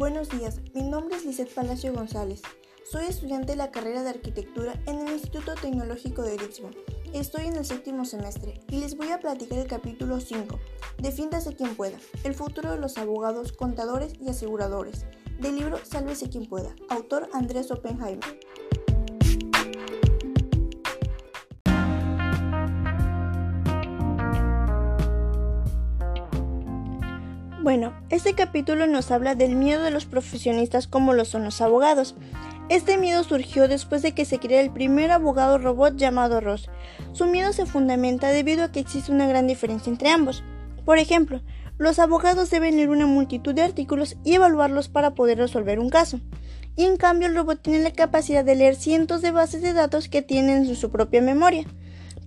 Buenos días, mi nombre es Lizeth Palacio González. Soy estudiante de la carrera de arquitectura en el Instituto Tecnológico de Richmond. Estoy en el séptimo semestre y les voy a platicar el capítulo 5, Defiéndase quien pueda, el futuro de los abogados, contadores y aseguradores, del libro Sálvese quien pueda, autor Andrés Oppenheimer. Bueno, este capítulo nos habla del miedo de los profesionistas como lo son los abogados. Este miedo surgió después de que se creara el primer abogado robot llamado Ross. Su miedo se fundamenta debido a que existe una gran diferencia entre ambos. Por ejemplo, los abogados deben leer una multitud de artículos y evaluarlos para poder resolver un caso. Y en cambio el robot tiene la capacidad de leer cientos de bases de datos que tienen en su propia memoria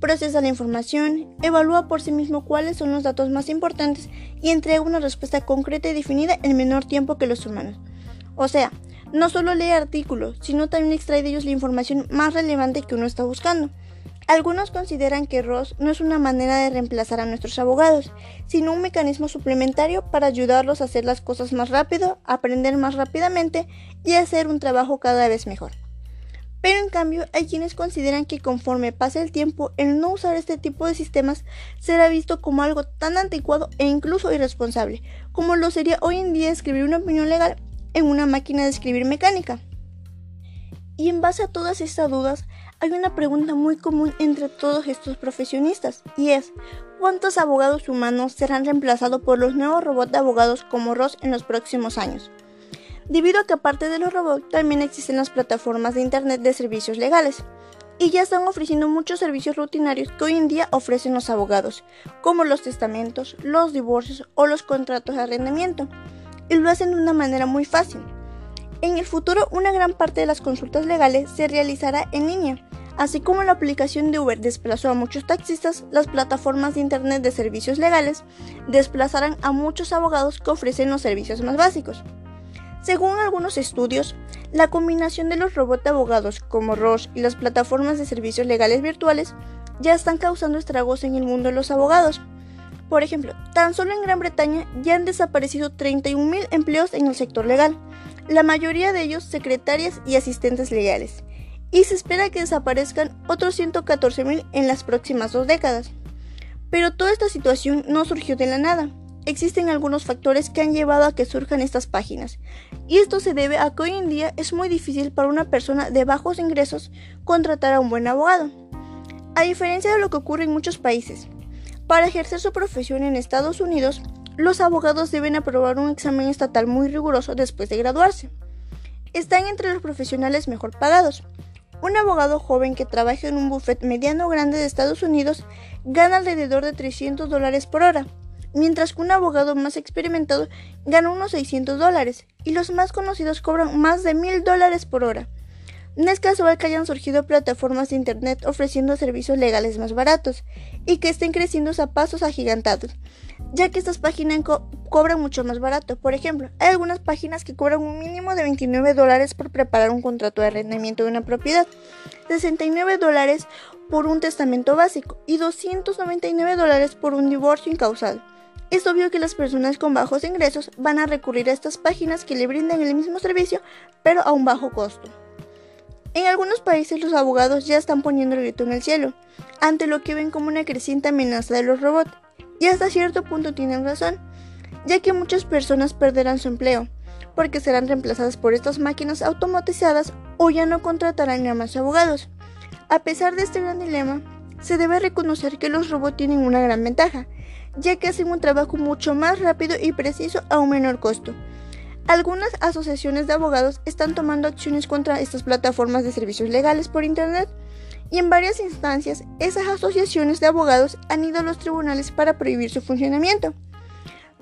procesa la información, evalúa por sí mismo cuáles son los datos más importantes y entrega una respuesta concreta y definida en menor tiempo que los humanos. O sea, no solo lee artículos, sino también extrae de ellos la información más relevante que uno está buscando. Algunos consideran que ROS no es una manera de reemplazar a nuestros abogados, sino un mecanismo suplementario para ayudarlos a hacer las cosas más rápido, aprender más rápidamente y hacer un trabajo cada vez mejor. Pero en cambio hay quienes consideran que conforme pase el tiempo, el no usar este tipo de sistemas será visto como algo tan anticuado e incluso irresponsable, como lo sería hoy en día escribir una opinión legal en una máquina de escribir mecánica. Y en base a todas estas dudas, hay una pregunta muy común entre todos estos profesionistas, y es, ¿cuántos abogados humanos serán reemplazados por los nuevos robots de abogados como Ross en los próximos años? Debido a que aparte de los robots también existen las plataformas de Internet de servicios legales. Y ya están ofreciendo muchos servicios rutinarios que hoy en día ofrecen los abogados, como los testamentos, los divorcios o los contratos de arrendamiento. Y lo hacen de una manera muy fácil. En el futuro, una gran parte de las consultas legales se realizará en línea. Así como la aplicación de Uber desplazó a muchos taxistas, las plataformas de Internet de servicios legales desplazarán a muchos abogados que ofrecen los servicios más básicos. Según algunos estudios, la combinación de los robots de abogados como Roche y las plataformas de servicios legales virtuales ya están causando estragos en el mundo de los abogados. Por ejemplo, tan solo en Gran Bretaña ya han desaparecido 31.000 empleos en el sector legal, la mayoría de ellos secretarias y asistentes legales, y se espera que desaparezcan otros 114.000 en las próximas dos décadas. Pero toda esta situación no surgió de la nada. Existen algunos factores que han llevado a que surjan estas páginas, y esto se debe a que hoy en día es muy difícil para una persona de bajos ingresos contratar a un buen abogado. A diferencia de lo que ocurre en muchos países, para ejercer su profesión en Estados Unidos, los abogados deben aprobar un examen estatal muy riguroso después de graduarse. Están entre los profesionales mejor pagados. Un abogado joven que trabaja en un buffet mediano grande de Estados Unidos gana alrededor de 300 dólares por hora, mientras que un abogado más experimentado gana unos 600 dólares y los más conocidos cobran más de 1000 dólares por hora. No es casual que hayan surgido plataformas de Internet ofreciendo servicios legales más baratos y que estén creciendo a pasos agigantados, ya que estas páginas cobran mucho más barato. Por ejemplo, hay algunas páginas que cobran un mínimo de 29 dólares por preparar un contrato de arrendamiento de una propiedad, 69 dólares por un testamento básico y 299 dólares por un divorcio incausado. Es obvio que las personas con bajos ingresos van a recurrir a estas páginas que le brindan el mismo servicio, pero a un bajo costo. En algunos países los abogados ya están poniendo el grito en el cielo, ante lo que ven como una creciente amenaza de los robots, y hasta cierto punto tienen razón, ya que muchas personas perderán su empleo, porque serán reemplazadas por estas máquinas automatizadas o ya no contratarán a más abogados. A pesar de este gran dilema, se debe reconocer que los robots tienen una gran ventaja, ya que hacen un trabajo mucho más rápido y preciso a un menor costo. Algunas asociaciones de abogados están tomando acciones contra estas plataformas de servicios legales por Internet y en varias instancias esas asociaciones de abogados han ido a los tribunales para prohibir su funcionamiento.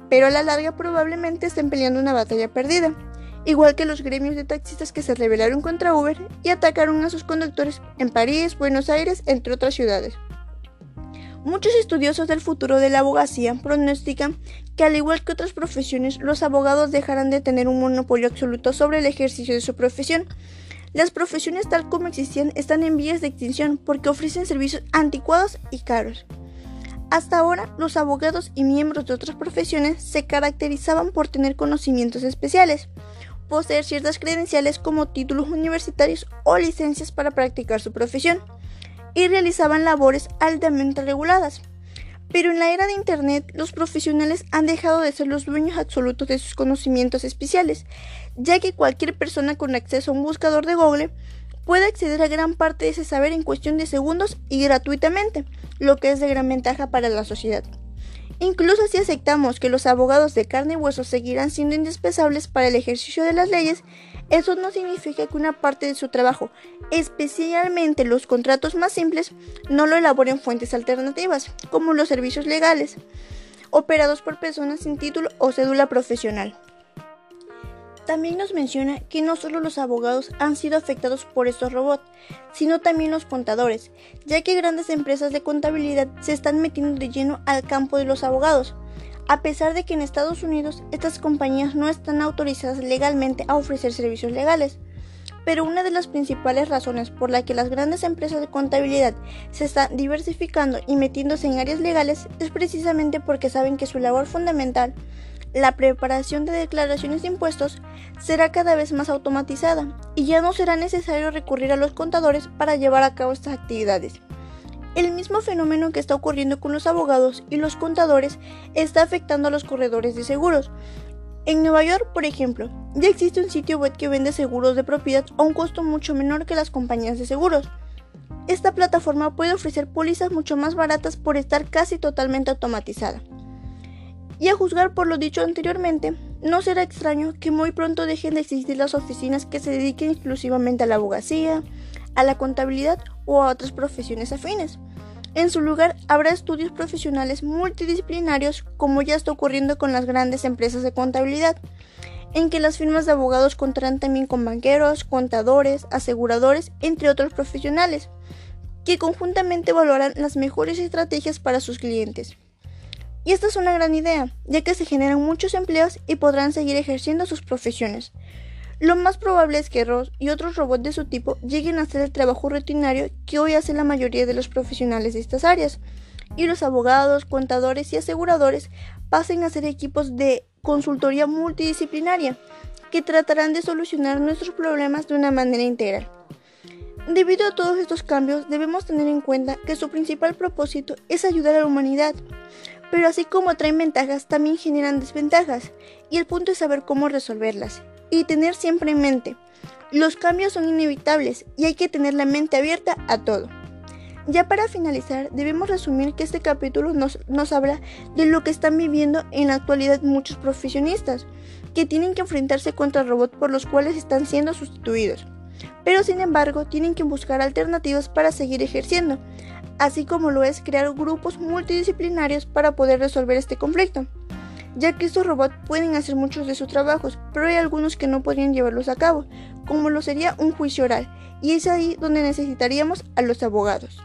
Pero a la larga probablemente estén peleando una batalla perdida, igual que los gremios de taxistas que se rebelaron contra Uber y atacaron a sus conductores en París, Buenos Aires, entre otras ciudades. Muchos estudiosos del futuro de la abogacía pronostican que al igual que otras profesiones, los abogados dejarán de tener un monopolio absoluto sobre el ejercicio de su profesión. Las profesiones tal como existían están en vías de extinción porque ofrecen servicios anticuados y caros. Hasta ahora, los abogados y miembros de otras profesiones se caracterizaban por tener conocimientos especiales, poseer ciertas credenciales como títulos universitarios o licencias para practicar su profesión, y realizaban labores altamente reguladas. Pero en la era de Internet, los profesionales han dejado de ser los dueños absolutos de sus conocimientos especiales, ya que cualquier persona con acceso a un buscador de Google puede acceder a gran parte de ese saber en cuestión de segundos y gratuitamente, lo que es de gran ventaja para la sociedad. Incluso si aceptamos que los abogados de carne y hueso seguirán siendo indispensables para el ejercicio de las leyes, eso no significa que una parte de su trabajo, especialmente los contratos más simples, no lo elaboren fuentes alternativas, como los servicios legales, operados por personas sin título o cédula profesional. También nos menciona que no solo los abogados han sido afectados por estos robots, sino también los contadores, ya que grandes empresas de contabilidad se están metiendo de lleno al campo de los abogados, a pesar de que en Estados Unidos estas compañías no están autorizadas legalmente a ofrecer servicios legales. Pero una de las principales razones por la que las grandes empresas de contabilidad se están diversificando y metiéndose en áreas legales es precisamente porque saben que su labor fundamental la preparación de declaraciones de impuestos será cada vez más automatizada y ya no será necesario recurrir a los contadores para llevar a cabo estas actividades. El mismo fenómeno que está ocurriendo con los abogados y los contadores está afectando a los corredores de seguros. En Nueva York, por ejemplo, ya existe un sitio web que vende seguros de propiedad a un costo mucho menor que las compañías de seguros. Esta plataforma puede ofrecer pólizas mucho más baratas por estar casi totalmente automatizada. Y a juzgar por lo dicho anteriormente, no será extraño que muy pronto dejen de existir las oficinas que se dediquen exclusivamente a la abogacía, a la contabilidad o a otras profesiones afines. En su lugar habrá estudios profesionales multidisciplinarios como ya está ocurriendo con las grandes empresas de contabilidad, en que las firmas de abogados contarán también con banqueros, contadores, aseguradores, entre otros profesionales, que conjuntamente evaluarán las mejores estrategias para sus clientes. Y esta es una gran idea, ya que se generan muchos empleos y podrán seguir ejerciendo sus profesiones. Lo más probable es que Ross y otros robots de su tipo lleguen a hacer el trabajo rutinario que hoy hacen la mayoría de los profesionales de estas áreas, y los abogados, contadores y aseguradores pasen a ser equipos de consultoría multidisciplinaria que tratarán de solucionar nuestros problemas de una manera integral. Debido a todos estos cambios, debemos tener en cuenta que su principal propósito es ayudar a la humanidad, pero así como traen ventajas, también generan desventajas, y el punto es saber cómo resolverlas, y tener siempre en mente, los cambios son inevitables y hay que tener la mente abierta a todo. Ya para finalizar, debemos resumir que este capítulo nos, nos habla de lo que están viviendo en la actualidad muchos profesionistas, que tienen que enfrentarse contra robots por los cuales están siendo sustituidos pero sin embargo tienen que buscar alternativas para seguir ejerciendo, así como lo es crear grupos multidisciplinarios para poder resolver este conflicto, ya que estos robots pueden hacer muchos de sus trabajos, pero hay algunos que no podrían llevarlos a cabo, como lo sería un juicio oral, y es ahí donde necesitaríamos a los abogados.